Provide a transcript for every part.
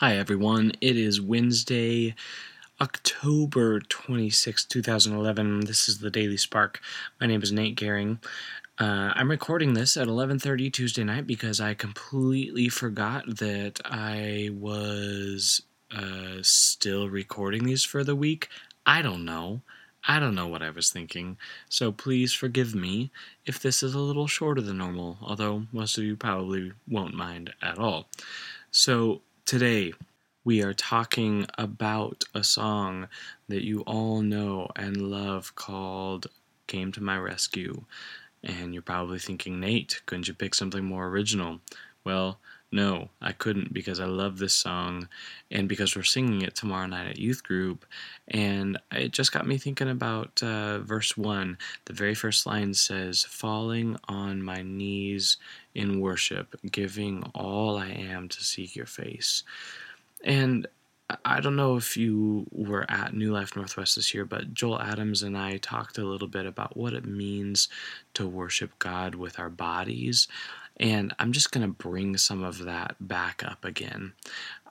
Hi, everyone. It is Wednesday, October 26, 2011. This is the Daily Spark. My name is Nate Ghering. Uh, I'm recording this at 11:30 Tuesday night because I completely forgot that I was uh, still recording these for the week. I don't know. I don't know what I was thinking. So please forgive me if this is a little shorter than normal, although most of you probably won't mind at all. So Today, we are talking about a song that you all know and love called Came to My Rescue. And you're probably thinking, Nate, couldn't you pick something more original? Well, no, I couldn't because I love this song and because we're singing it tomorrow night at youth group. And it just got me thinking about uh, verse 1. The very first line says, Falling on my knees in worship, giving all I am to seek your face. And I don't know if you were at New Life Northwest this year, but Joel Adams and I talked a little bit about what it means to worship God with our bodies. And I'm just going to bring some of that back up again.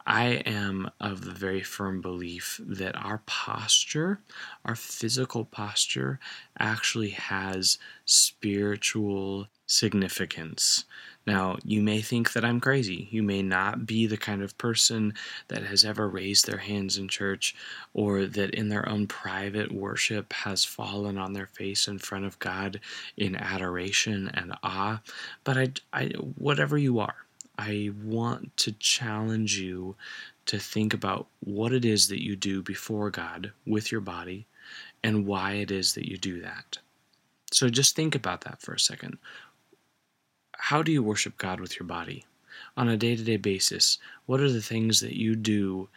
I am of the very firm belief that our posture, our physical posture, actually has spiritual significance. Now, you may think that I'm crazy. You may not be the kind of person that has ever raised their hands in church or that in their own private worship has fallen on their face in front of God in adoration and awe. But I, I whatever you are, I want to challenge you to think about what it is that you do before God with your body and why it is that you do that. So just think about that for a second. How do you worship God with your body? On a day to day basis, what are the things that you do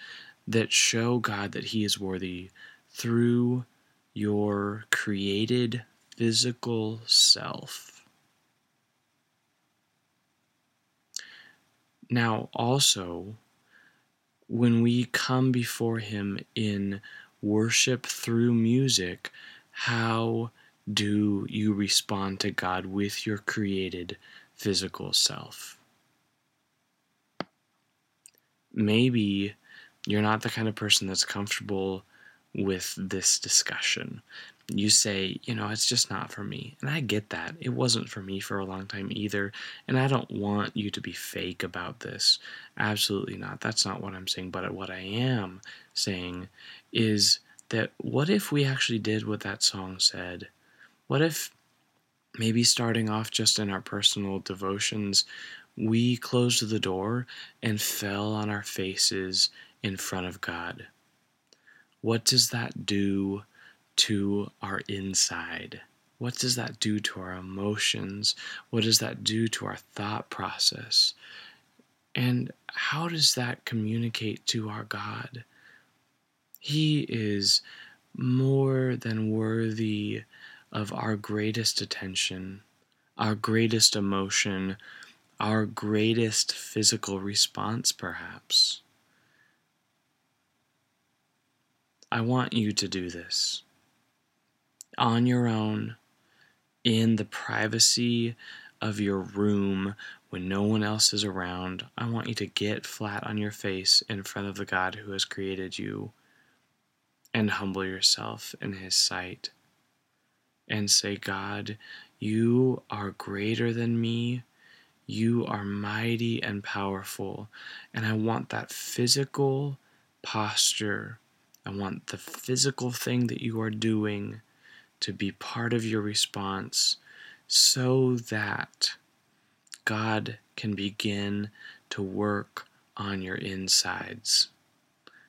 that show God that He is worthy through your created physical self? Now, also, when we come before Him in worship through music, how do you respond to God with your created physical self. Maybe you're not the kind of person that's comfortable with this discussion. You say, you know, it's just not for me. And I get that. It wasn't for me for a long time either. And I don't want you to be fake about this. Absolutely not. That's not what I'm saying. But what I am saying is that what if we actually did what that song said? What if maybe starting off just in our personal devotions, we closed the door and fell on our faces in front of God. What does that do to our inside? What does that do to our emotions? What does that do to our thought process? And how does that communicate to our God? He is more than worthy of our greatest attention, our greatest emotion, our greatest physical response, perhaps. I want you to do this on your own, in the privacy of your room when no one else is around. I want you to get flat on your face in front of the God who has created you and humble yourself in His sight and say, God, you are greater than me. You are mighty and powerful. And I want that physical posture. I want the physical thing that you are doing to be part of your response so that God can begin to work on your insides.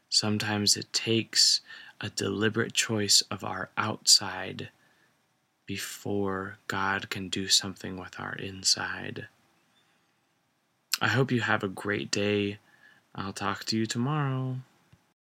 Sometimes it takes a deliberate choice of our outside before God can do something with our inside. I hope you have a great day. I'll talk to you tomorrow.